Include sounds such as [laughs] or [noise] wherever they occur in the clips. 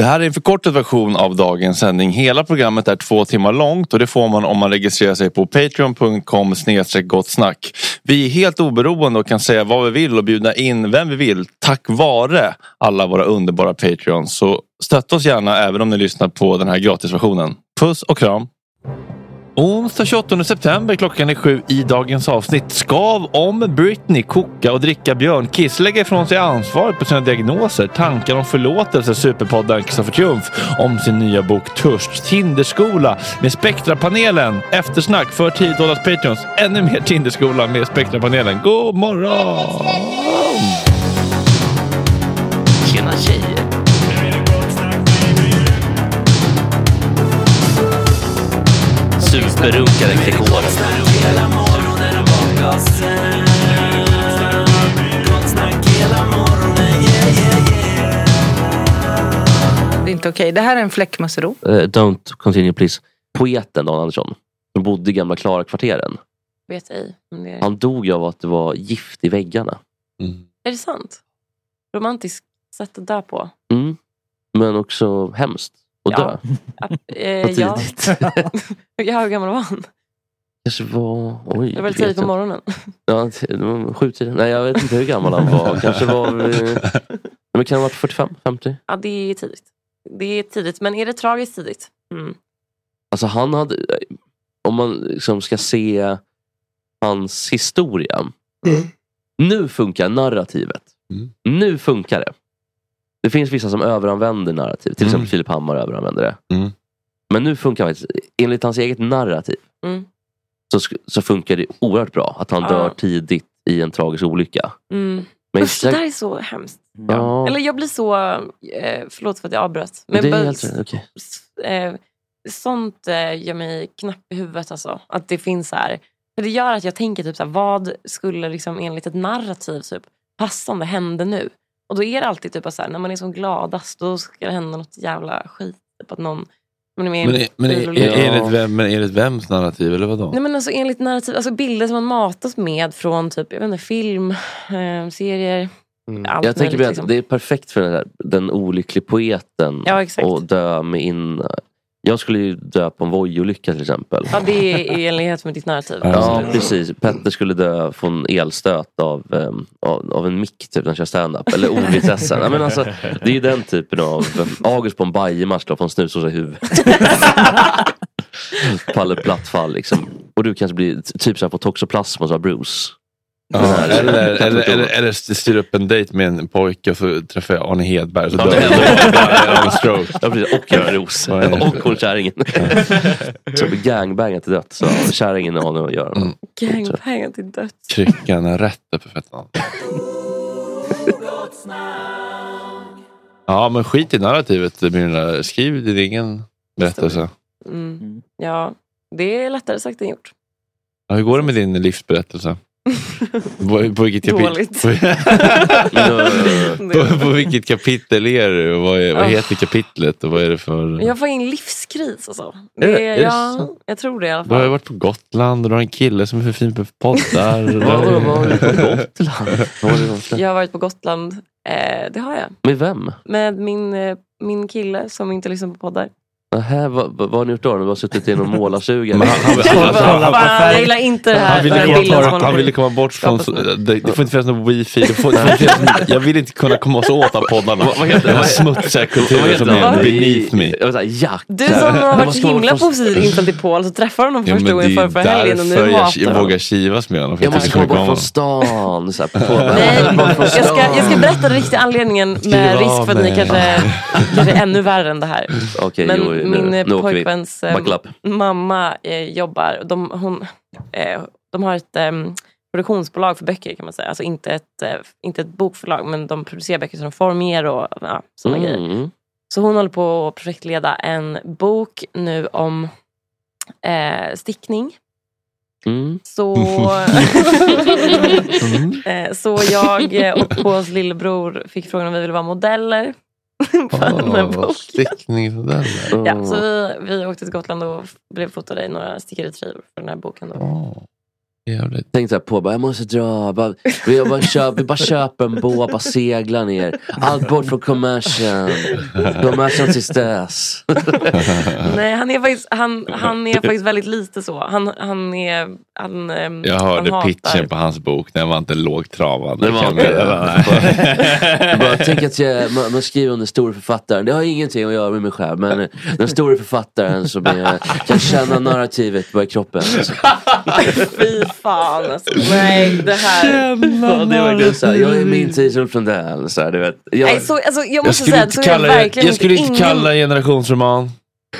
Det här är en förkortad version av dagens sändning. Hela programmet är två timmar långt och det får man om man registrerar sig på patreon.com gott snack. Vi är helt oberoende och kan säga vad vi vill och bjuda in vem vi vill tack vare alla våra underbara patreons. Så stötta oss gärna även om ni lyssnar på den här gratisversionen. Puss och kram! Onsdag 28 september klockan är sju i dagens avsnitt. Skav om Britney, koka och dricka björnkiss. Lägga ifrån sig ansvaret på sina diagnoser. Tankar om förlåtelse. Superpodden Kristoffer Triumf om sin nya bok Törst. Tinderskola med Spektrapanelen. Eftersnack för 10 dollars Patreons. Ännu mer Tinderskola med Spektrapanelen. God morgon! Berunkade Gregoren. Det är inte okej. Det här är en fläckmussero. Eh, don't continue please. Poeten Dan Andersson, som bodde i gamla Klara-kvarteren. Vet ej. Men det. Han dog av att det var gift i väggarna. är det sant? Romantiskt sätt att dö på. Mm. Men också hemskt Ja. dö. [laughs] Eh, Vad ja. tidigt. [laughs] ja, hur gammal var han? Kanske var... Oj, Det var väl vet tidigt på jag. morgonen. Ja, sju tiden. Nej, jag vet inte hur gammal han var. [laughs] Kanske var... eh, Men kan ha varit 45, 50? Ja, det är tidigt. Det är tidigt, men är det tragiskt tidigt? Mm. Alltså han hade... Om man liksom ska se hans historia. Nu funkar narrativet. Nu funkar det. Det finns vissa som överanvänder narrativ. Till Mm. exempel Filip Hammar överanvänder det. Mm. Men nu funkar det. Enligt hans eget narrativ Mm. så, så funkar det oerhört bra. Att han Ja. dör tidigt i en tragisk olycka. Mm. Men Usch, det där är så hemskt. Ja. Eller jag blir så... Eh, förlåt för att jag avbröt. det är helt s- eh, sånt eh, gör mig knapp i huvudet. Alltså. Att det finns så här. För det gör att jag tänker typ så här, vad skulle liksom enligt ett narrativ typ, passande hända nu? Och då är det alltid typ så här, när man är som gladast då ska det hända något jävla skit. Typ att någon man är med Men, är- men, är, är, enligt vem, men enligt vems narrativ eller vadå? Nej men alltså enligt narrativ, alltså bilder som man matas med från typ, jag vet inte, film, eh, serier. Allt Jag tänker möjligt, mig att liksom. det är perfekt för den, här, den olycklig poeten Ja, att dö med in... Jag skulle ju dö på en Voi-olycka till exempel. Ja, det är i enlighet med ditt narrativ. Ja, precis. Petter skulle dö från elstöt av, um, av, av en mick typ, när han kör stand-up. Eller ordvitsessen. [laughs] ja, men alltså, det är ju den typen av... August på en bajemask då, får en snusdosa i huvudet. [laughs] Faller platt fall liksom. Och du kanske blir typ så här på toxoplasma som Bruce. Ja, eller, eller, eller, eller styr upp en dejt med en pojke och så träffar jag Arne Hedberg. Så dör det jag av en stroke. Ja, precis. Och Göran Roos. Ja, ja. Och hon kärringen. Så blir gangbangat till döds. Så kärringen har något att göra. Mm. Gangbangat till döds. Kryckan rätt upp i fötterna. Ja men skit i narrativet. Skriv din egen berättelse. Mm. Ja, det är lättare sagt än gjort. Ja, hur går det med din livsberättelse? [laughs] på, på, vilket kapitel? Dåligt. [laughs] [laughs] på, på vilket kapitel är du? Vad, är, vad Oh. heter kapitlet? Och vad är det för... Jag får in livskris alltså. Är det- Det, är det ja, sant? jag tror det i alla Du har ju fall. varit på Gotland och du har en kille som är för fin på poddar. Vad du på Gotland? Jag har varit på Gotland. Eh, det har jag. Med vem? Med min, eh, min kille som inte lyssnar på poddar. Nähä, vad, vad, har ni gjort då? Du har suttit i någon [laughs] målarstuga? Men han- han- [laughs] han- han- jag gillar inte det här. Han ville, komma, bort, han ville komma bort från... Det, det får inte finnas någon wifi. Det får, det får inte finnas, jag vill inte kunna komma så åt av poddarna. Den här smutsiga kulturen som är beneath me. Jag Jack. Du som har varit så himla positivt inställd till Paul så träffar honom första gången det är för, för helgen och därför nu jag, hatar jag honom. vågar kivas med honom. Jag jag måste komma bort från stan. Så här, på, [laughs] Nej, bort från jag ska, jag berätta den riktiga anledningen med risk för att ni kanske är ännu värre än det här. Nu, min eh, nu pojkväns eh, mamma eh, jobbar, de, hon, eh, de har ett eh, produktionsbolag för böcker kan man säga. Alltså inte ett, eh, inte ett bokförlag men de producerar böcker som de formger och ja, sådana grejer. Mm. Så hon håller på att projektleda en bok nu om stickning. Mm. Så, [laughs] [laughs] eh, så jag och Pauls lillebror fick frågan om vi ville vara modeller. För här Åh, boken. Stickningsmodeller. Ja, så vi, vi åkte till Gotland och blev fotade i några stickeritröjor för den här boken. Då. Jävligt. Tänkte jag på, bara, jag måste dra. Bara, vi, bara köp, vi bara köper en båt, bara seglar ner. Allt bort från commercial. Commercial tills dess. [laughs] Nej, han är, faktiskt, han, han är faktiskt väldigt lite så. Han, han är... Han, ehm, Jag han hörde hatar- pitchen på hans bok. Den var inte var jag. [laughs] Jag [laughs] bara, tänk att jag, man, man skriver om den store författaren. Det har ingenting att göra med mig själv. Men den store författaren som jag kan känna narrativet bara i kroppen. Alltså. Fy fan alltså. Nej, det här... Ja, det är så här, jag är min tids Ulf Lundell. Så här, du vet. Jag, Nej, så, alltså, jag Jag måste skulle säga inte är kalla, jag skulle inte ingen... kalla generationsroman.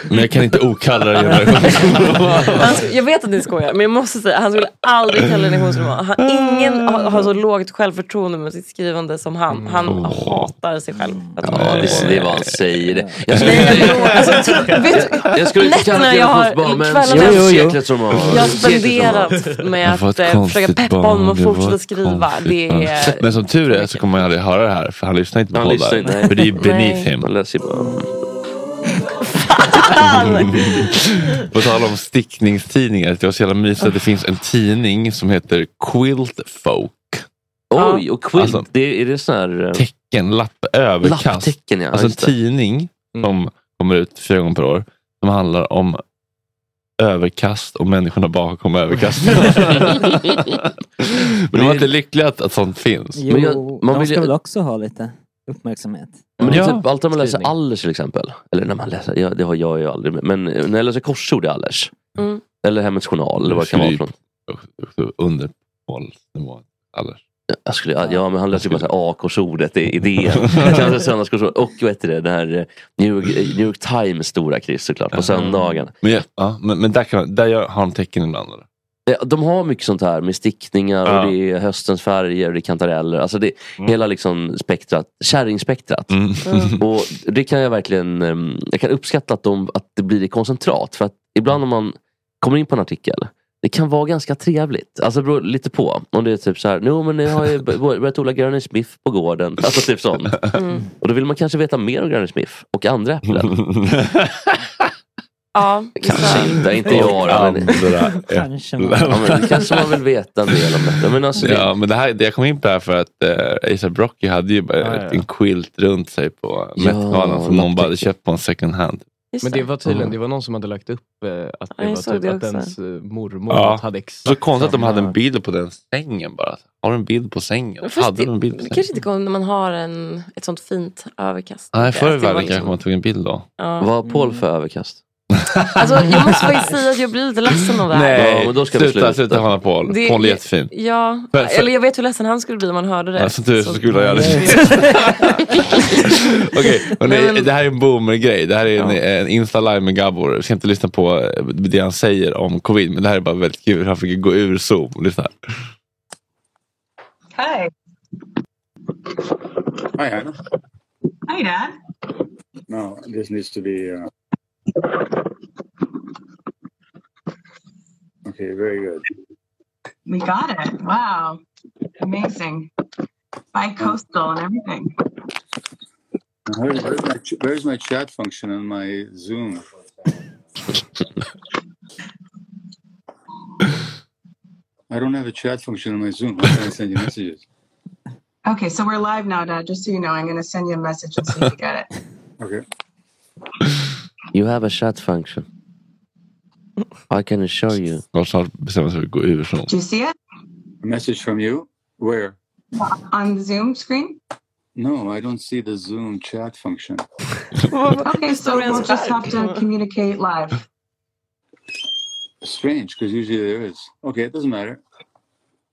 Men jag kan inte okalla det generationsroman. [laughs] Han, sk- jag vet att ni skojar, men jag måste säga han skulle aldrig kalla det en generationsroman. Han, ingen har, har så lågt självförtroende med sitt skrivande som han. Han hatar sig själv. Ja, det, det är vad han säger. Jag skulle Nej, inte, jag, alltså, [laughs] vet, jag skulle inte kalla det jag har, generationsbarn, men jo. seklets-roman. jag har spenderat med Det att eh, försöka peppa honom att det fortsätta skriva. Det är... Men som tur är så kommer man aldrig höra det här för han lyssnar inte på Han lyssnar poddar. inte, nej. För det är beneath Nej. him. På tal om stickningstidningar. Det var så jävla mysigt att det finns en tidning som heter Quilt Folk. Oj, och quilt, Alltså, det, är det sån här eh, Tecken, lapp, överkast. lapptecken? Ja, Alltså en tidning som kommer ut fyra gånger per år. Som handlar om överkast och människorna bakom överkast. [laughs] Men de var inte lyckliga att, att sånt finns. Jo, Men jag- man de vill ska ju- väl också ha lite uppmärksamhet. Men det är typ alltid när man läser. Allers till exempel. Eller när man läser, ja, det har jag ju aldrig med. Men när jag läser korsord i Allers. Mm. Eller Hemmets Journal eller vad det kan vara något. Under. Allers. Jag skulle, ja men han läser ju bara A-korsordet, det är idén. [laughs] Söndagskorsord. Och vad heter det, det här eh, New eh, New York Times stora kryss såklart på söndagen. Men, ja, men, men där, kan där har de tecken ibland. Eller? Eh, De har mycket sånt här med stickningar Ja. och det är höstens färger och det är kantareller. Alltså det, hela liksom spektrat, kärringspektrat. Mm. Och det kan jag verkligen ehm, jag kan uppskatta att, de, att det blir i koncentrat. För att ibland om man kommer in på en artikel det kan vara ganska trevligt. Alltså det beror lite på. Om det är typ så här, no, men ni har ju b- börjat odla Granny Smith på gården. Alltså typ sånt. Mm. Och då vill man kanske veta mer om Granny Smith och andra äpplen. [laughs] Ja, [laughs] Kanske inte, inte jag då. Men, Andra [laughs] Kanske man- ja, men kanske man vill veta en del om detta. Men alltså, det, Ja, men det här, det jag kom in på det här för att uh, ASAP Rocky hade ju bara Ja, ja, ja. en quilt runt sig på Ja, Met-galan som någon bara hade köpt på en second hand. Just Men det var tydligen, det var någon som hade lagt upp eh, att Ja, det jag var typ det att ens eh, mormor Ja. hade exakt Så konstigt att de hade en bild på den sängen bara. Har du en bild på sängen? Men hade det, de en bild på det sängen? kanske inte kommer när man har en, ett sånt fint överkast. Nej, förr i världen liksom- kanske man tog en bild då. Ja. vad har Paul för överkast? Alltså, jag måste faktiskt säga att jag blir lite ledsen av det här. Ja, men då ska vi sluta, sluta. sluta hålla Paul. Det- Paul är jättefin. Ja, För- för- eller jag vet hur ledsen han skulle bli om han hörde det. Ja, tur är så Så- skulle jag göra det. [laughs] Okej, Nej, men- det här är en boomer-grej. Det här är en, en Insta live med Gabor. Jag ska inte lyssna på eh, det han säger om covid, men det här är bara väldigt kul. Han fick gå ur Zoom. Lyssna här. Hi. Hi, Hannah. Hi, Dad. No, this needs to be. Uh... Okay, very good. We got it. Wow. Amazing. By coastal and everything. Where, where's, my, where's my chat function on my Zoom? I don't have a chat function on my Zoom. How can I send you messages? Okay, so we're live now, Dad. Just so you know, I'm going to send you a message and see if you get it. Okay. You have a chat function. I can assure you. Och snart bestämmer sig för att gå ur Do you see it A message from you? Where? on the Zoom screen? No, I don't see the Zoom chat function. [laughs] Okay, so we'll just have to communicate live. Strange, because usually there is. Okay, it doesn't matter.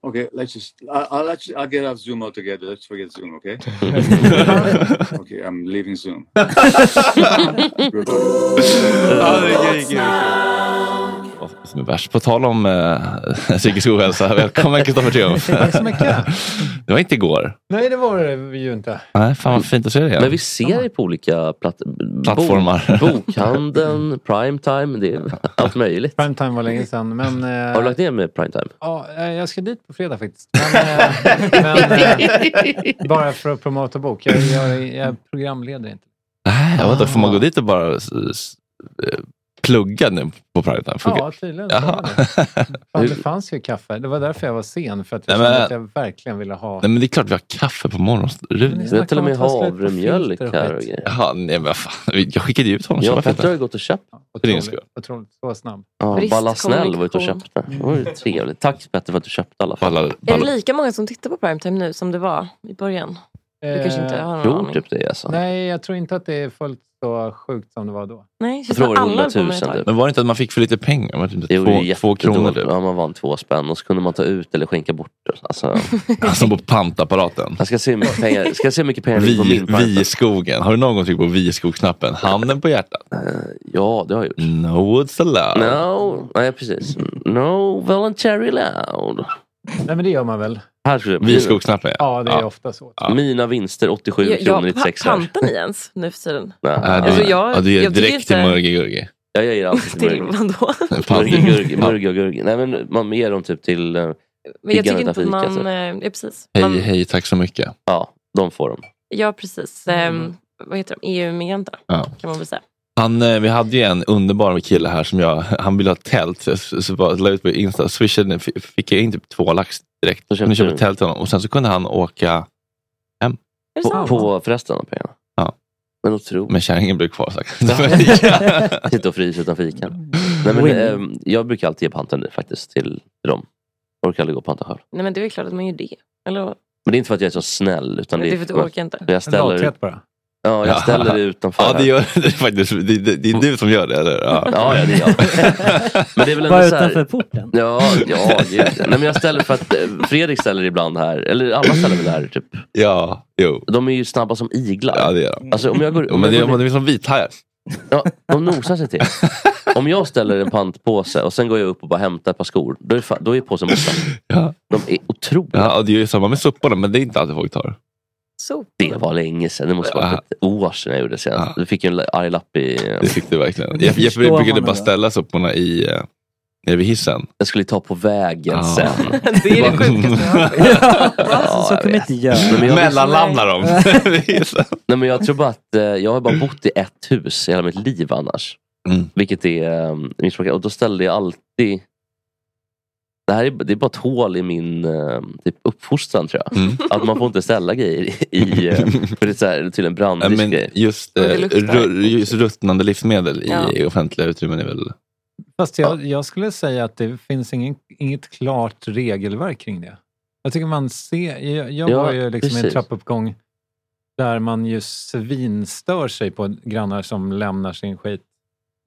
Okay, let's just. I, I'll let you, I'll get off Zoom altogether. Let's forget Zoom. Okay. [laughs] okay, I'm leaving Zoom. [laughs] Goodbye. Ja, det är kul, kul. Vad som är värst. På tal om eh, [laughs] psykisk ohälsa. Välkommen Kristoffer Triumf. [laughs] Tack så mycket. Det var inte igår. Nej, det var det ju inte. Nej, fan vad fint att se dig igen. Men vi ser det på olika platt Plattformar. Bo bokhandeln, primetime, det är [laughs] allt möjligt. Primetime var länge sedan. Men, eh, Har du lagt ner med primetime? ja, eh, jag ska dit på fredag faktiskt. Men, eh, men eh, bara för att promota bok. Jag, jag, jag programleder inte. Nej, jag vet inte, får man gå dit och bara s- s- plugga nu på Primetime? Funkar- Ja, tydligen. Jaha. [laughs] Fan, det fanns ju kaffe. Det var därför jag var sen. För att jag Nej, men- att jag verkligen ville ha... Nej men det är klart vi har kaffe på morgonen. Vi har till och med havremjölk här och grejer. Jaha, nej men vad fan. Jag skickade ju ut honom. varför Petter har ju gått och köpt. Otroligt, otroligt. Så snabb. Ja, Balla Snäll var ute och köpte. Det var ju trevligt. Tack Petter för att du köpte i alla fall. Balla, Är det balla. lika många som tittar på primetime nu som det var i början? Du kanske inte har någon Tror aning. typ det alltså. Nej, jag tror inte att det är fullt så sjukt som det var då. Nej, Jag tror det var alla höll på med 100 ett 000 tag. typ. Men var det inte att man fick för lite pengar? Det inte Det två, gjorde två kronor typ? Ja, man vann två spänn och så kunde man ta ut eller skänka bort det. Alltså, [laughs] Alltså på pantapparaten. jag ska se hur mycket pengar, ska se hur mycket pengar det ligger på Vi, min vi i skogen. Har du någon gång tryckt på vi i skogsknappen? Handen på hjärtat. Ja, det har jag gjort. No woods allowed. No, nej precis. No voluntary allowed. Nej, men det gör man väl? Här Vi i skogsknappen ja. Ja, det är ofta så. Mina vinster 87 Jag, kronor jag, 96 pa- här. pantar ni ens nu för tiden? Nej. Ja, Alltså, jag- ja, du ger jag direkt till inte- Mörge Gurgi. Ja, jag ger alltid [laughs] till Till Mörge. vadå? Mörge Gurgi. Mörge och Gurgi. Nej men man ger dem typ till eh, Men jag tycker inte man... typ. eh, Ja, precis. Hej, Man, hej, tack så mycket. Ja, de får dem. ja, precis. Ehm, vad heter de? EU-migranterna Ja. kan man väl säga. Han, eh, vi hade ju en underbar kille här som jag, han ville ha tält. Så, så, så bara la ut på Insta, swishade, fick jag in typ två lax direkt. Kunde köpte köpa tält till honom och sen så kunde han åka det På, på förresten av pengarna. Ja. Men otroligt. med kärringen blev kvar. Sagt. [laughs] [laughs] [laughs] Sitta och frysa utan fikan. Nej, men, ehm, jag brukar alltid ge panten faktiskt till dem. Jag orkar aldrig gå och panta själv. Nej, men det är väl klart att man gör det. Eller? Men det är inte för att jag är så snäll. Utan Det det är för att du orkar inte. Jag ställer, Lathet bara. Ja, jag ställer det utanför. Ja, det, gör, [laughs] det, är faktiskt, det, det, det är du som gör det, eller? Ja. Ja, ja, det är jag. [laughs] Men det är väl ändå Bara så här, utanför porten. Ja, ja gud. Nej, men jag ställer för att eh, Fredrik ställer ibland här, eller alla ställer väl här typ. ja, jo. De är ju snabba som iglar. Ja, det är de. Alltså om jag går, Jo, om men det, jag går är- de är som vithajar. Ja, de nosar sig till. Om jag ställer en pantpåse och sen går jag upp och bara hämtar ett par skor. Då är, då är påsen borta. Ja. De är otroliga. Ja, och det är ju samma med soporna, men det är inte alltid folk tar. Så. Det var länge sedan. Det måste vara ett år sedan jag gjorde det senast. Du fick en arg lapp i... Det fick du verkligen. Det Jeppe förstår brukade bara ställa soporna i, eh, nere vid hissen. Jag skulle ta på vägen sen. [laughs] Det är det sjukaste jag. [laughs] Ja, så jag kan man inte göra. Nej, men jag, Mellanlandar de vid [laughs] hissen. nej, men jag tror bara att eh, jag har bara bott i ett hus i hela mitt liv annars. Mm. Vilket är missbrukat. Och då ställde jag alltid... Det här är, det är bara ett hål i min eh, typ uppfostran tror jag. Mm. Att man får inte ställa grejer i... eh, [laughs] för det är så här, till en Ja, brandrisk men grej. just, eh, just ruttnande livsmedel Ja. i offentliga utrymmen är väl... Fast jag, jag skulle säga att det finns ingen, inget klart regelverk kring det. Jag tycker man ser, jag, jag Ja, var ju liksom i en trappuppgång där man ju svinstör sig på grannar som lämnar sin skit.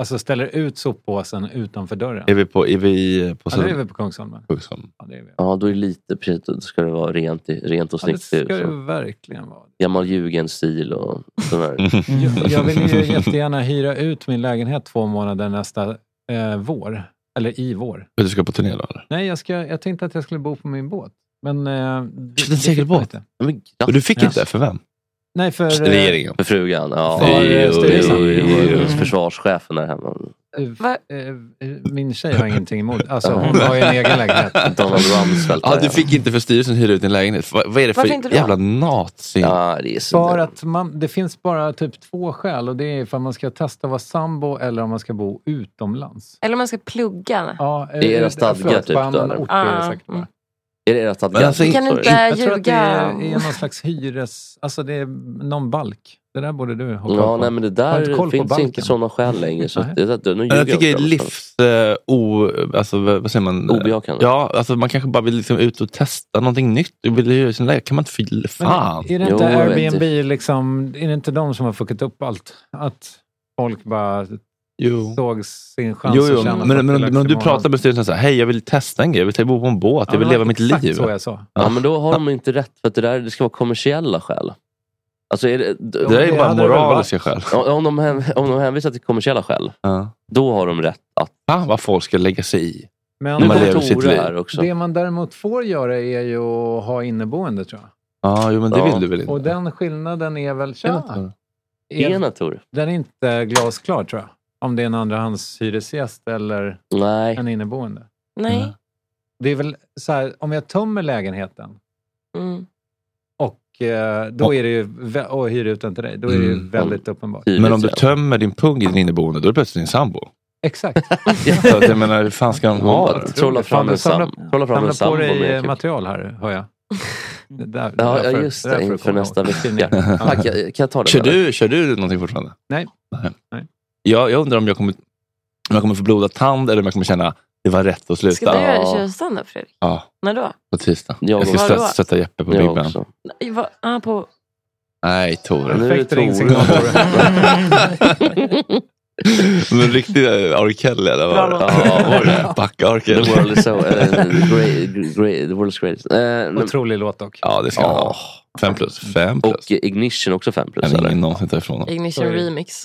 Alltså ställer ut soppåsen utanför dörren. Är vi på... Är vi på Ja, är vi på Kungsholmen. Kungsholm? Ja, det är vi. Ja, då är det lite... Precis, då ska det vara rent, rent och Ja, det snyggt. ska ut. det verkligen vara. Gammal jugendstil och sådär. [laughs] Jag, jag vill ju jättegärna hyra ut min lägenhet två månader nästa eh, vår. Eller i vår. Du ska på turné då eller? Nej, jag, ska, jag tänkte att jag skulle bo på min båt. Men... Eh, det- Köpte en segelbåt? Men, Men du fick inte? För vem? Nej, för... eh, Regeringen. För frugan. Ja, För, eh, styrelsen. Mm. Försvarschefen där hemma. eh, Va? Min tjej har ingenting emot. Alltså hon har ju en egen lägenhet. [laughs] Donald Rumsfeld. Ja, du fick inte för styrelsen hyra ut din lägenhet. Vad, vad är det Varför för jävla nazi? Ja, det är så För att man, det finns bara typ två skäl och det är för att man ska testa att vara sambo eller om man ska bo utomlands. Eller om man ska plugga. Ja, Det är era stadgar typ på annan eller? ort är det säkert bara. Är det era stadgar? Alltså, Du kan inte Jag tror att det ljuga. är, är någon slags hyres... Alltså det är någon balk. Det där borde du ha koll Ja, på. nej men det där koll på finns inte sådana skäl längre. Så det, det, ljuger jag tycker det är livs... Eh, o, alltså, vad säger man? Obejakande. Ja, alltså man kanske bara vill liksom ut och testa någonting nytt. Du vill sin lägenhet. Kan man inte fylla... Men Fan! Är det Jo, inte vet Airbnb liksom... Är det inte de som har fuckat upp allt? Att folk bara Jo. såg sin chans Jo, att jo. tjäna Men, men, 40 men, om du pratar med styrelsen så här, hej jag vill testa en grej, jag vill bo på en båt, Ja, jag vill det leva mitt exakt liv. så jag sa. Ja, men då har de inte rätt för att det där det ska vara kommersiella skäl. Alltså är det, Det där är ju det bara det moraliska skäl. Ja, Om de, om de hänvisar till kommersiella skäl, Ja. då har de rätt att... Fan vad folk ska lägga sig i. Men Nu lever sitt liv. här också. det man däremot får göra är ju att ha inneboende tror jag. Ja, jo, men det Ja. vill du väl inte? Och den skillnaden är väl... Tja, Ena Tore. den är inte glasklar tror jag. Om det är en andrahandshyresgäst eller Nej. en inneboende. Nej. Det är väl så här, om jag tömmer lägenheten Mm. och eh, då är det ju, och hyr ut den till dig, då är det ju Mm. väldigt uppenbart. Men om du tömmer din pung i din inneboende, då är det plötsligt din sambo. Exakt. [laughs] Så att jag menar, hur fan ska de ha det? Trolla fram en Samla- sam- trolla fram en Samla sambo på dig eh, typ- material här, hör jag. Det där- Ja, därför- ja just det. Inför nästa ihåg. vecka. [laughs] Ja. Tack, jag- kan jag ta det? Kör eller? du, kör du någonting fortfarande? Nej. Nej. Nej. Jag, jag undrar om jag kommer, om jag kommer få blodad tand eller om jag kommer känna det var rätt att sluta. Ska du köra standup Fredrik? Ja, När då? på tisdag. Jag Jag ska stötta, Jeppe på Big Ben. Ah, på Nej, Tor. Nu är Perfekt Tor. ringsignal. [laughs] Men riktig eh, R. Kelly eller vad var det? Det? Backa R. The Kelly. world is so... eh, great, great, the world's greatest. Men- Otrolig låt dock. Ja, det ska han ha. Fem plus. Fem plus. och Ignition också 5 plus. Kan Eller? ingen någonsin ta ifrån honom. Ignition Sorry. remix.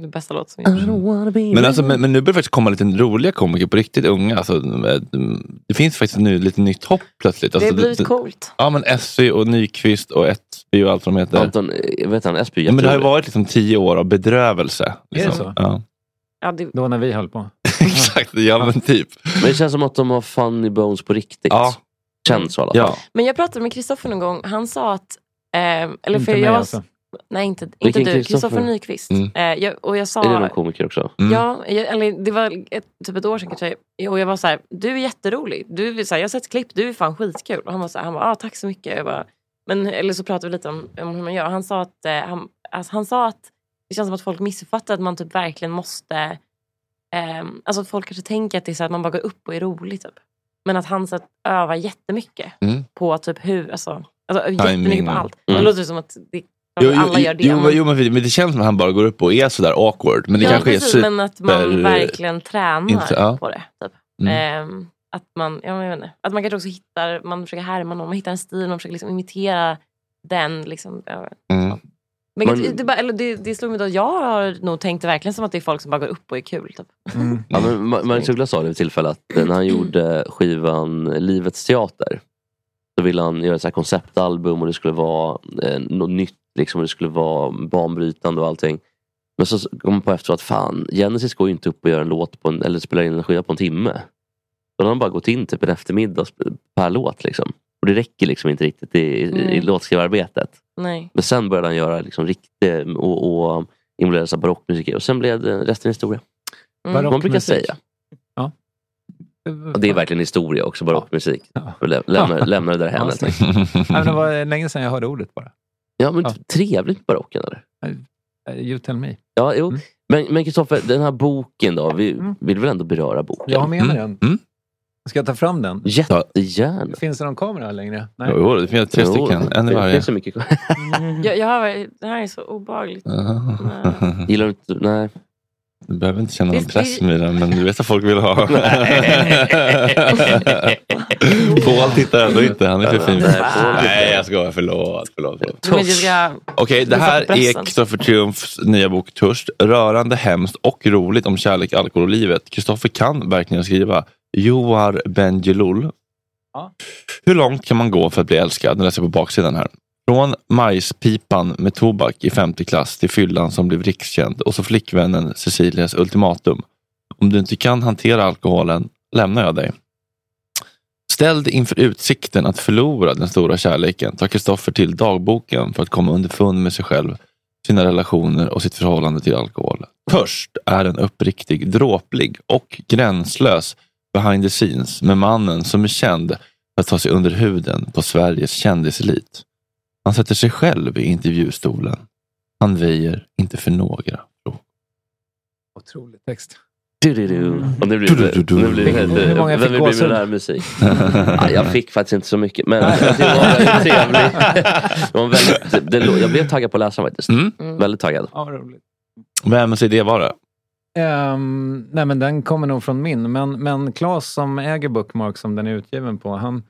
Det bästa låt som gjorts. Men, alltså, men, men nu börjar det faktiskt komma lite roliga komiker på riktigt unga. Alltså, det finns faktiskt nu lite nytt hopp plötsligt. Det Alltså, har blivit coolt. Ja men Essy och Nyqvist och Ettby och allt vad de heter. Anton, vet han, Esby ja, men det har ju varit liksom tio år av bedrövelse. Är det Liksom. så? Ja. Ja, det, Då när vi höll på. [laughs] Exakt, ja men typ. Men det känns som att de har funny bones på riktigt. Ja. Känns så i alla fall. Ja. men jag pratade med Kristoffer någon gång. Han sa att... Eh, eller Inte för mig jag, alltså. Nej, inte, inte du. Kristoffer? Nyqvist. Mm. Eh, jag, och jag sa... Är det någon komiker också? Mm. Ja, jag, eller det var ett, typ ett år sedan kanske. Och jag var så här, du är jätterolig. Du, så här, jag har sett klipp, du är fan skitkul. Och han var så här, han bara, ah, tack så mycket. Jag bara, men, eller så pratade vi lite om, om hur man gör. Han sa att, eh, han, alltså, han sa att det känns som att folk missuppfattar att man typ verkligen måste... ehm, alltså att folk kanske tänker att det är så att man bara går upp och är rolig. Typ. Men att han så att, övar jättemycket Mm. på typ hur, alltså, alltså jättemycket på allt. Mm. Det låter som att det, Jo, jo, alla gör det. jo, men- jo, men, men det känns som att han bara går upp och är sådär awkward. Men det ja, kanske precis, är super... men att man verkligen tränar inte- ja. på det. Typ. Mm. Ehm, att, man, ja, men jag vet inte, att man kanske också hittar, man försöker härma någon, man hittar en stil, man försöker liksom imitera den. Liksom, ja. Mm. men Man- det, bara, eller det, det slog mig då att jag har nog tänkt det verkligen som att det är folk som bara går upp och är kul. Typ. [laughs] Ja, men Ma- Magnus Uggla sa det vid tillfälle att när han gjorde skivan Livets teater så ville han göra ett konceptalbum och det skulle vara eh, något nytt. Liksom, och det skulle vara banbrytande och allting. Men så kom man på efteråt, fan Genesis går ju inte upp och gör en låt på en, eller spelar in en skiva på en timme. Då har han bara gått in typ en eftermiddag per låt. Liksom. Och det räcker liksom inte riktigt i, i, i Nej. låtskrivararbetet. Nej. Men sen började han göra liksom riktig och, och involverades av barockmusik och sen blev det resten historia. Mm. Man brukar säga. Ja. Och det är verkligen historia också, barockmusik. Ja. Lämna, lämna det där Ja, hem helt snyggt. enkelt. Nej, men det var länge sedan jag hörde ordet bara. Ja, men Ja. trevligt med barocken eller? Eh, You tell me. Ja, jo. Mm. Men Kristoffer, den här boken då? Vi Mm. vill väl ändå beröra boken? Jag har med mig Mm. den. Mm. Ska jag ta fram den? Jättegärna. Finns det någon kamera här längre? Nej. Jo, det finns tre Jo, stycken, en i det varje. finns så mycket. Jag, jag har, det här är så obehagligt. Gillar du inte? Nej. Du behöver inte känna någon Det- press den, men du vet att folk vill ha. [laughs] Paul tittar ändå inte, han är för fin. Nej, jag skojar. Förlåt. förlåt, förlåt. Ska, Okej, det här är. Kristoffer Triumfs nya bok Törst. Rörande, hemskt och roligt om kärlek, alkohol och livet. Kristoffer kan verkligen skriva. Joar Bendjelloul. Hur långt kan man gå för att bli älskad? Nu läser jag på baksidan här. Från majspipan med tobak i femte klass till fyllan som blev rikskänd och så flickvännen Cecilias ultimatum. Om du inte kan hantera alkoholen lämnar jag dig. Ställd inför utsikten att förlora den stora kärleken tar Kristoffer till dagboken för att komma underfund med sig själv, sina relationer och sitt förhållande till alkohol. Törst är en uppriktig, dråplig och gränslös behind the scenes med mannen som är känd för att ta sig under huden på Sveriges kändiselit. Han sätter sig själv i intervjustolen. Han väjer inte för några frågor. Otrolig text. Du, du, du. Och nu blir det, nu blir det, vem fick blir gåshud? med musik? ja, jag fick faktiskt inte så mycket. Men [laughs] det var väldigt trevligt. Det var väldigt, det, jag blev taggad på att läsa faktiskt. Mm. Väldigt taggad. Ja, roligt. Vems idé var det? Ehm, nej men den kommer nog från min. Men, men Claes som äger Bookmark som den är utgiven på, han,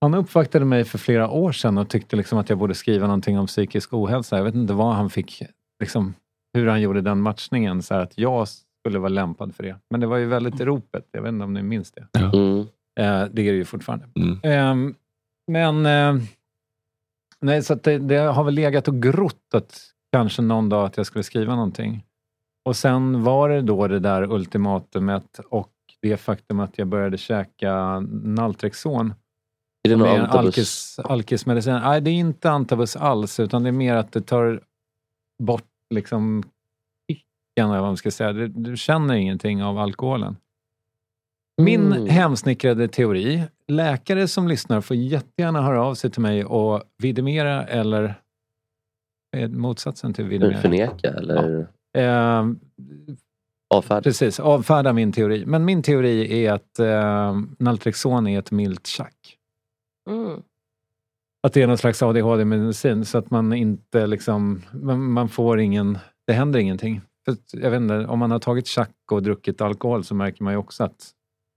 han uppvaktade mig för flera år sedan och tyckte liksom att jag borde skriva någonting om psykisk ohälsa. Jag vet inte vad han fick, liksom, hur han gjorde den matchningen, så här att jag skulle vara lämpad för det. Men det var ju väldigt ropet, jag vet inte om ni minns det. Mm. Eh, det är det ju fortfarande. Mm. Ehm, men eh, nej, så att det, det har väl legat och grott att kanske någon dag att jag skulle skriva någonting. Och sen var det då det där ultimatumet och det faktum att jag började käka Naltrexon. Är det någon antabus? alkis, alkismedicin. Nej, det är inte antabus alls, utan det är mer att det tar bort liksom kicken, eller vad man ska säga. Du, du känner ingenting av alkoholen. Min Mm. hemsnickrade teori, läkare som lyssnar får jättegärna höra av sig till mig och vidimera eller eh, motsatsen till vidimera. Förneka eller Eh, avfärda? precis, avfärda min teori. Men min teori är att eh, Naltrexon är ett milt tjack. Mm. Att det är någon slags ADHD-medicin så att man inte liksom, man, man får ingen, det händer ingenting. För, jag vet inte, om man har tagit tjack och druckit alkohol så märker man ju också att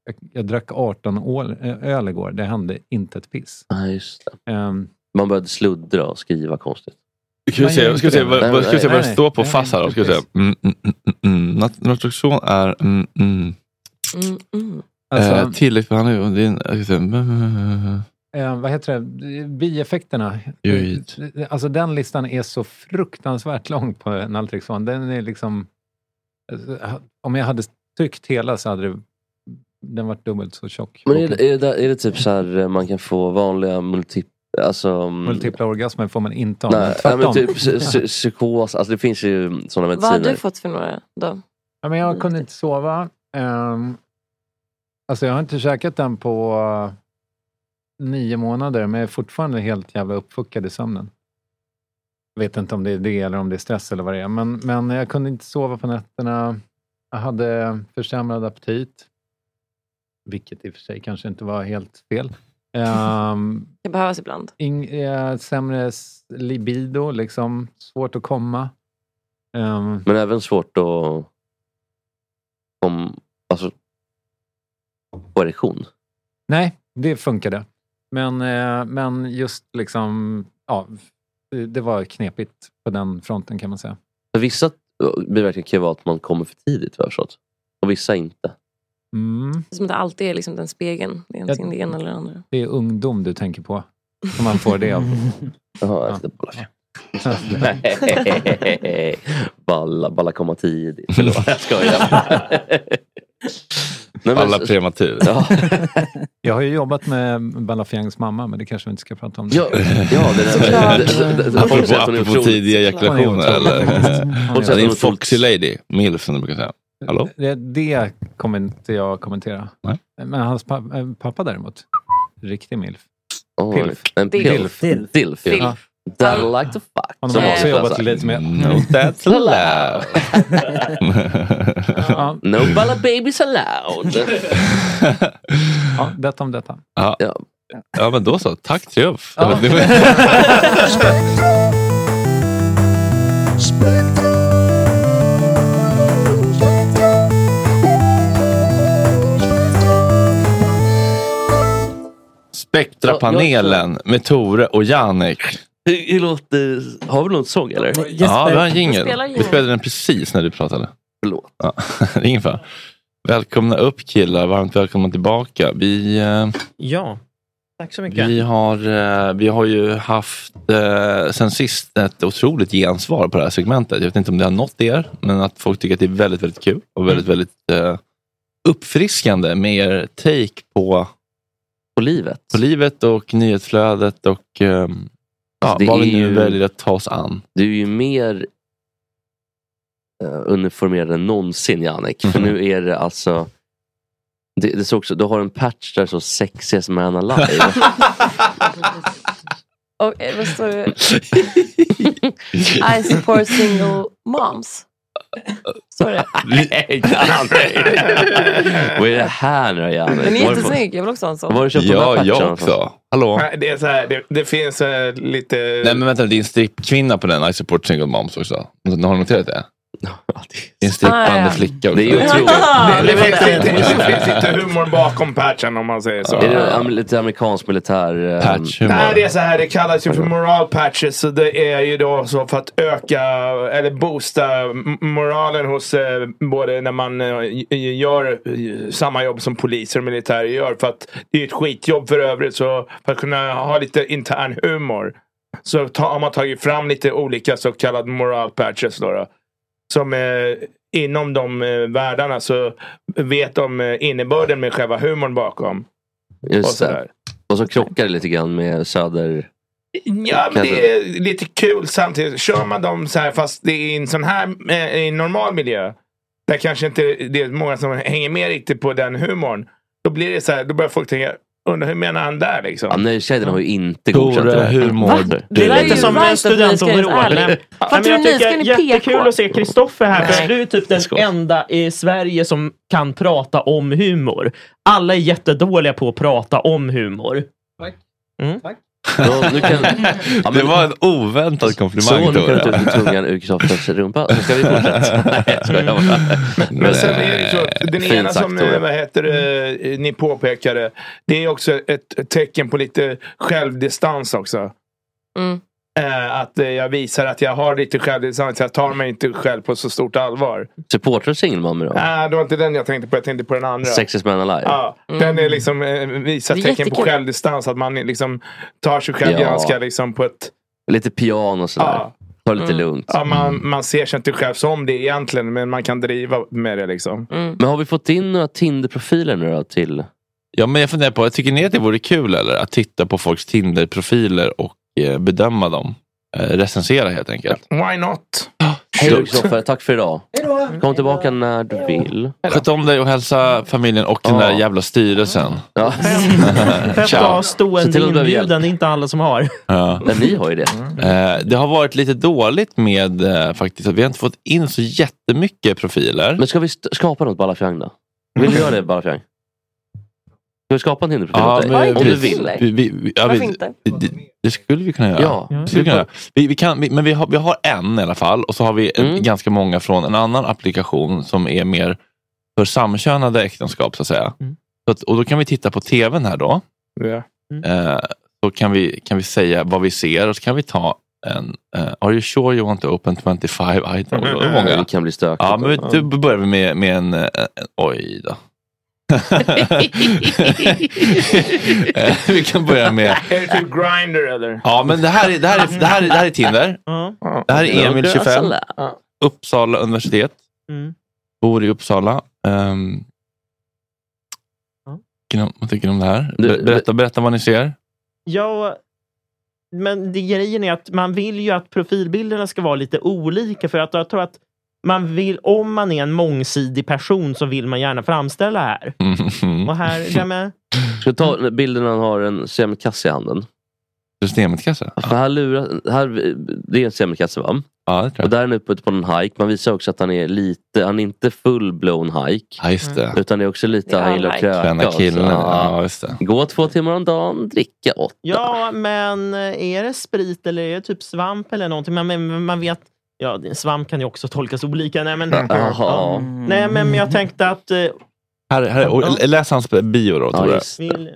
jag, jag drack 18 öl, öl igår, det hände inte ett piss. Ja, just det. Ehm, Man började sluddra och skriva konstigt. Ska vi se, ska vi se, vad, Nej, vad, ska vi se nej, vad det står på FASS här då? Ska vi se. precis. Mm, mm, är mm, mm. Mm, mm. alltså, Eh, tilläggsbehandling. Mm, eh, vad heter det? Bieffekterna. Joid. Alltså den listan är så fruktansvärt lång på Naltrexon. Den är liksom... alltså, Om jag hade tryckt hela så hade det, den varit dubbelt så tjock. Men är det, är det, är det typ så här eh, man kan få vanliga multip... Alltså, mm, Multipla orgasmer får man inte ha. nej, nej, tvärtom. men typ psy- psy- psykos, alltså det finns ju sådana Vad har mediciner. du fått för några då? Ja, men jag kunde inte sova. Um, alltså jag har inte käkat den på nio månader, men jag är fortfarande helt jävla uppfuckad i sömnen. Jag vet inte om det är det eller om det är stress eller vad det är. Men, men jag kunde inte sova på nätterna. Jag hade försämrad aptit. Vilket i och för sig kanske inte var helt fel. Um, [laughs] Det behövs ibland. ing, eh, sämre libido, liksom. Svårt att komma. Um, Men även svårt att om, alltså, få erektion. Nej, det funkade. Men, eh, men just liksom, ja, det- var knepigt på den fronten kan man säga. För vissa biverkningar kan ju vara att man kommer för tidigt jag har förstått. Och vissa inte. Mm. Det är som att det alltid är liksom den spegeln. Det är antingen det ena eller det andra. Det är ungdom du tänker på, som man får det av. [laughs] Jaha, Nej, [laughs] [laughs] balla, balla komma tidigt. Förlåt, jag skojar. Nej, men- Alla prematur. Ja, [laughs] Jag har ju jobbat med Balafiangs mamma, men det kanske vi inte ska prata om. ja, ja det där Apropå, apropå tidiga ejakulationer eller? Hon är säger Det är en foxy lady. Milf som du brukar säga. Hallå? Det, det kommer inte jag kommentera. Nej. Men hans pa eh, pappa däremot, riktig milf. Oj, Pilf. En pilf. Dilf. Dilf. Dilf. Ja. That I like to fuck. Han Som har också jobbat lite med... No, that's allowed. Ja, No balla babies allowed. [laughs] ja, detta om detta. ja. Ja. ja, men då så. Tack Triumf. Ja. Spektrapanelen med Tore och Janek. Hur, hur låter... Har vi någon sång eller? Ja, vi har en jingel. Vi spelade den precis när du pratade. Förlåt. Ja, [laughs] ingen fara. Välkomna upp killar, varmt välkomna tillbaka. Vi, eh, Ja, tack så mycket. vi, har, eh, vi har ju haft eh, sen sist ett otroligt gensvar på det här segmentet. Jag vet inte om det har nått er, men att folk tycker att det är väldigt, väldigt kul och väldigt, väldigt eh, uppfriskande med er take på, På livet. på livet och nyhetsflödet och eh, ja, Alltså, det vad är vi nu ju- väljer att ta oss an. Du är ju mer uh, uniformerad än någonsin Jannik. För Mhm. nu är det alltså Det, det står också, du har en patch där så sexiest man alive. Och eh, vad står det? [laughs] I support single moms. [laughs] Nej, Janne. Vad är det här nu då, Janne? Den är jättesnygg. Jag vill också ha en sån. Var har du köpt de Ja, där patcharna jag från? också. Hallå? Det, är så här, det, det finns eh, lite... Nej men vänta, det är en strippkvinna på den. I support single moms också. Har du noterat det? En strippande Ah, ja. flicka också. Det är ju otroligt. det, finns inte, det finns inte humor bakom patchen om man säger så. Är det am- lite amerikansk militär... eh, Nej, det är så här, det kallas ju för moral patches. Så det är ju då så för att öka eller boosta m- moralen hos eh, både när man eh, j- gör eh, samma jobb som poliser och militärer gör. För att det är ett skitjobb för övrigt. Så för att kunna ha lite intern humor så ta, har man tagit fram lite olika så kallade moral patches. Då, då. Som eh, inom de eh, världarna så vet de eh, innebörden med själva humorn bakom. och Just så det. Och så krockar det lite grann med söder... Ja, men det är lite kul samtidigt. Kör man dem så här fast det är i en sån här i en normal miljö. Där kanske inte det är många som hänger med riktigt på den humorn. Då blir det så här, då börjar folk tänka, undrar hur menar han där liksom? Ja, Nöjesägarna har ju inte godkänt det. hur mår du? Det är lite som en studentoverall. ärliga. Men, jag du, ni tycker ska ni jättekul att se Kristoffer här. För Nej. du är typ den enda i Sverige som kan prata om humor. Alla är jättedåliga på att prata om humor. Tack. Mm. Tack. Nu kan, [laughs] ja, Det var en oväntad komplimang Så, nu kan du ta ut tungan ur Kristoffers rumpa. Så ska vi fortsätta. [laughs] Nej, jag skojar bara. Men sen är det så att den ena sagt, som eh, vad heter eh, ni påpekade. Det är också ett ett tecken på lite självdistans också. Mm. Eh, att eh, jag visar att jag har lite självdistans. Jag tar mig inte själv på så stort allvar. Supportrar singelmamma då? Nej, det var inte den jag tänkte på. Jag tänkte på den andra. Sexiest man alive? Ja, den är liksom eh, visar tecken på jättekul. självdistans. Att man liksom tar sig själv Ja. ganska liksom på ett... Lite piano och sådär. Ja. Ta det lite lugnt. Ja, man, man ser sig inte själv som det egentligen. Men man kan driva med det liksom. Men har vi fått in några Tinder-profiler nu då till? Ja, men jag funderar på, tycker ni att det vore kul eller? Att titta på folks Tinder-profiler och eh, bedöma dem? Eh, recensera helt enkelt. Why not? Hej då Kristoffer, tack för idag. Kom tillbaka när du vill. Sköt om dig och hälsa familjen och den Ja. där jävla styrelsen. Ja. Fett [laughs] att ha stående inbjudan, det är inte alla som har. Ja. Men ni har ju det. Eh, det har varit lite dåligt med eh, faktiskt att vi har inte fått in så jättemycket profiler. Men ska vi st- skapa något Balafjang då? Vill du göra det Balafjang? Ska vi skapa en Tinder-profil Ja, åt dig? men Om du vi- vill. Vi, vi, vi, ja, Varför vi, inte? Det, det skulle vi kunna göra. Ja. Skulle vi, kunna göra. Vi, vi kan, vi, men vi har, vi har en i alla fall och så har vi en, Mm. ganska många från en annan applikation som är mer för samkönade äktenskap så att säga. Mm. Så att, och då kan vi titta på tvn här då. Ja. Eh, så kan vi, kan vi säga vad vi ser och så kan vi ta en eh, Are you sure you want to open 25 items? [laughs] Det många. Det kan bli stökigt. Ja, men då börjar vi med, med en, eh, en... Oj då. Eh, vi kan börja med... [laughs] Är det typ grinder eller? Ja, men det här är, det här är, det här är, det här är Tinder. Det här är Emil, 25. Ja. Uppsala universitet. Mm. Bor i Uppsala. Um, vad tycker ni om det här? Ber- Berätta, berätta vad ni ser. Ja, men det, grejen är att man vill ju att profilbilderna ska vara lite olika för att jag tror att man vill, om man är en mångsidig person så vill man gärna framställa här. Mm. Och här, ja, men, Ska vi ta bilden när han har en cementkasse i handen? Systemet-kasse? För här lurar, här, det är en cementkasse va? Ja, det tror jag. Och där är han uppe på en hike. Man visar också att han är lite, han är inte full-blown hike. Ja, just det. Utan det är också lite, är han gillar att kröka. Killen. Ja. Ja, just det. Gå två timmar om dagen, dricka åtta. ja, men eh, är det sprit eller är det typ svamp eller någonting? Man, man vet, ja, svamp kan ju också tolkas olika. Nej, men, [laughs] ja. Nej, men jag tänkte att eh, Här, här, och, läs hans bio då, Ja, vill,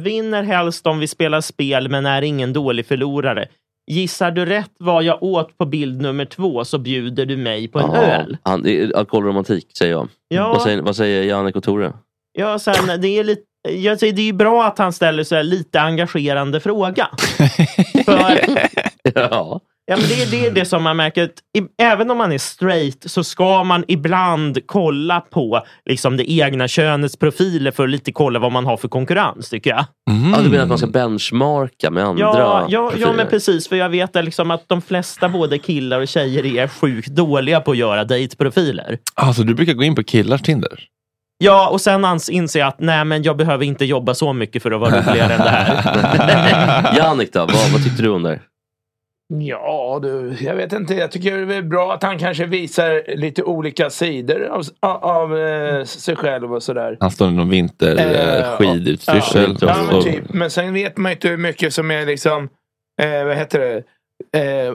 vinner helst om vi spelar spel men är ingen dålig förlorare. Gissar du rätt vad jag åt på bild nummer två så bjuder du mig på en Ja, öl. Han, alkoholromantik säger jag. Ja. Vad, säger, vad säger Jannik och Tore? Ja, sen, det, är lite, jag säger, det är ju bra att han ställer så här lite engagerande fråga. [laughs] För, [laughs] Ja. Ja, men det, är- det är det som man märker. Att, i, även om man är straight så ska man ibland kolla på liksom, det egna könets profiler för att lite kolla vad man har för konkurrens, tycker jag. Ja, du menar att man ska benchmarka med andra Ja, ja, ja profiler? men precis. För jag vet att liksom att de flesta både killar och tjejer är sjukt dåliga på att göra dejtprofiler. Alltså, du brukar gå in på killars Tinder? Ja, och sen ans- inser jag att nej, men jag behöver inte jobba så mycket för att vara roligare än det här. [laughs] Jannik då, vad, vad tyckte du om det? Ja, du, jag vet inte. Jag tycker det är bra att han kanske visar lite olika sidor av, av eh, sig själv och sådär. Han står i någon Eh, vinterskidutstyrsel. Ja, ja, men, typ. men sen vet man ju inte hur mycket som är liksom, eh, vad heter det? Eh,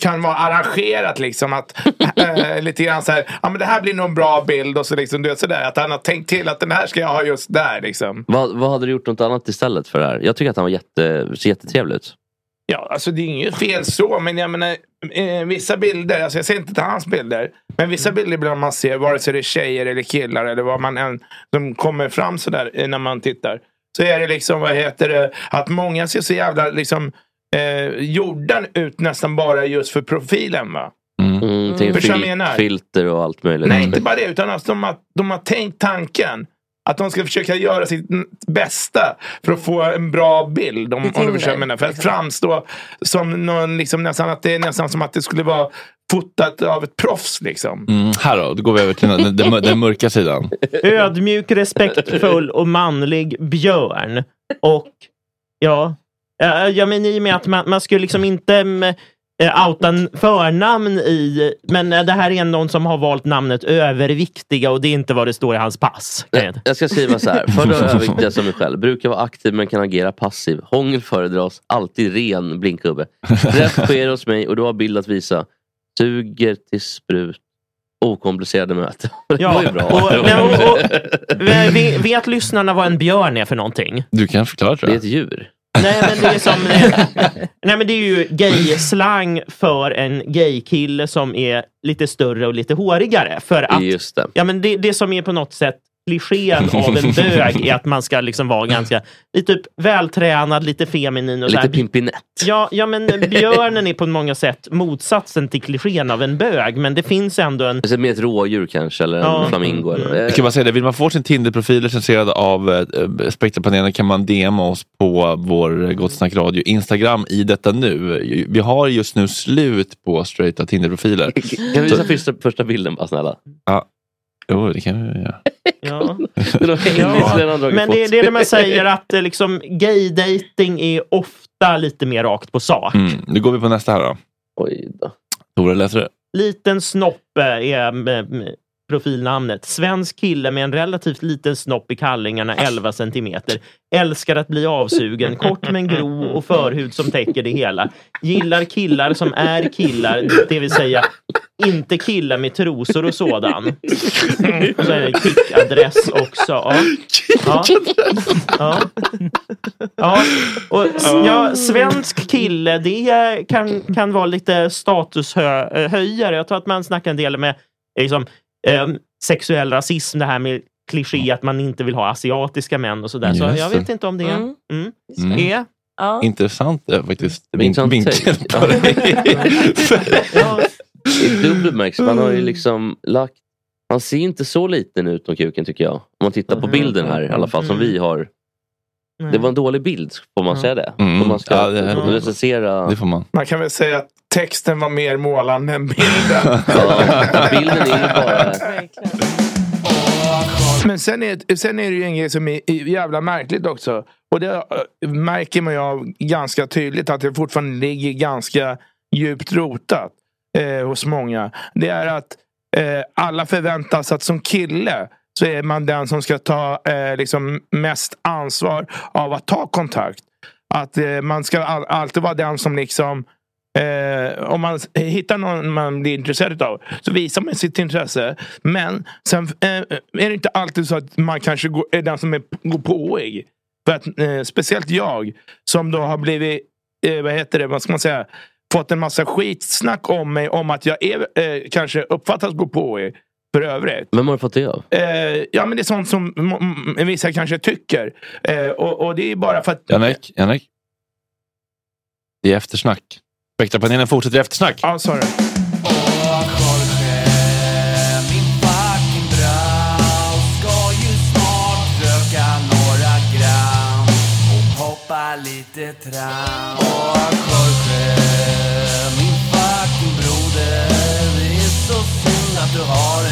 kan vara arrangerat liksom att eh, [laughs] lite grann så här, ja men det här blir nog en bra bild och så liksom du vet sådär att han har tänkt till att den här ska jag ha just där liksom. Vad, vad hade du gjort något annat istället för det här? Jag tycker att han var jätte, ser jättetrevlig ut. Ja, alltså det är inget fel så, men jag menar eh, vissa bilder, alltså jag ser inte till hans bilder, men vissa bilder ibland man ser, vare sig det är tjejer eller killar eller vad man än, som kommer fram sådär eh, när man tittar. Så är det liksom, vad heter det, att många ser så jävla liksom eh, gjorda ut nästan bara just för profilen va. Mm, tänk Förstår fil, filter och allt möjligt. Nej, inte bara det, utan att de har, de har tänkt tanken. Att de ska försöka göra sitt bästa för att få en bra bild. Om, om du förstår menar. För att framstå som någon, liksom, nästan, att det är nästan som att det skulle vara fotat av ett proffs. Liksom. Mm, här då, då går vi över till den, den, den mörka sidan. Ödmjuk, respektfull och manlig björn. Och ja, eh, ja men i och med att man, man skulle liksom inte mm, eh, outa förnamn i, men eh, det här är någon som har valt namnet överviktiga och det är inte vad det står i hans pass. jag. Jag ska skriva så här. För att [laughs] överviktiga som mig själv. Brukar vara aktiv men kan agera passiv. Hångel föredras. Alltid ren blinkgubbe. Rätt sker hos mig och du har bild att visa. Suger till sprut. Okomplicerade möten. [laughs] Det bra. Och, [laughs] och, och, vet, lyssnarna vad en björn är för någonting? Du kan förklara tror Det är jag. ett djur. Nej men det är som eh, Nej men det är ju gay-slang för en gay-kille som är lite större och lite hårigare. För att, Just det. ja, men det, det som är på något sätt klichén av en [laughs] bög är att man ska liksom vara ganska lite typ vältränad, lite feminin och Lite pimpinett. Ja, ja, men [laughs] björnen är på många sätt motsatsen till klichén av en bög. Men det finns ändå en... Alltså, Mer ett rådjur kanske, eller en Ja. flamingo. Eller, Jag kan bara säga det, vill man få sin Tinder-profil recenserad av eh, Spektrapanelen kan man DMa oss på vår Gott Snack Radio Instagram i detta nu. Vi har just nu slut på straighta Tinder-profiler. Kan vi visa Så- första, första bilden bara snälla? Ja, jo, det kan vi göra. Ja. [laughs] [laughs] Dragit Men det, det är det man säger att eh, liksom, gay-dating är ofta lite mer rakt på sak. Mm, nu går vi på nästa här då. Oj då. Tore, läser du? Liten snopp eh, är eh, profilnamnet. Svensk kille med en relativt liten snopp i kallingarna 11 centimeter. Älskar att bli avsugen. Kort men grov och förhud som täcker det hela. Gillar killar som är killar, det vill säga inte killar med trosor och sådan. Och så är det kickadress också. Ja. Ja. Ja. Ja. Och, ja, svensk kille, det kan, kan vara lite statushöjare. Eh, Jag tror att man snackar en del med liksom, eh, sexuell rasism, det här med kliché att man inte vill ha asiatiska män och sådär. Så Just jag det. vet inte om det Mm. mm. Mm. är... Ja. Intressant eh, faktiskt. Vinkeln take. på det. [laughs] Ja. I dubbel bemärkelse. Man har ju liksom lagt... Han ser inte så liten ut om kuken tycker jag. Om man tittar på bilden här i alla fall som vi har. Det var en dålig bild, får man säga det? Mm. Om man ska Ja, det- recensera... Det får man. Man kan väl säga att texten var mer målande än bilden. [laughs] Ja, bilden är ju bara... Men sen är, sen är det ju en grej som är jävla märkligt också. Och det äh, märker man ju av ganska tydligt att det fortfarande ligger ganska djupt rotat eh, hos många. Det är att eh, alla förväntas att som kille så är man den som ska ta eh, liksom mest ansvar av att ta kontakt. Att eh, man ska all, alltid vara den som liksom Eh, om man hittar någon man blir intresserad av så visar man sitt intresse. Men sen eh, är det inte alltid så att man kanske går, är den som är, går påig. För att, eh, speciellt jag som då har blivit, eh, vad heter det, vad ska man säga, fått en massa skitsnack om mig om att jag är, eh, kanske uppfattas gå påig för övrigt. Vem har du fått det av? Eh, ja men det är sånt som vissa kanske tycker. Eh, och, och det är bara för att Jannik, Jannik. Det är eftersnack. Spektrapanelen fortsätter eftersnack. Ja, sorry. Hoppa lite tram Och Jorge, min fucking broder Det är så synd att du har En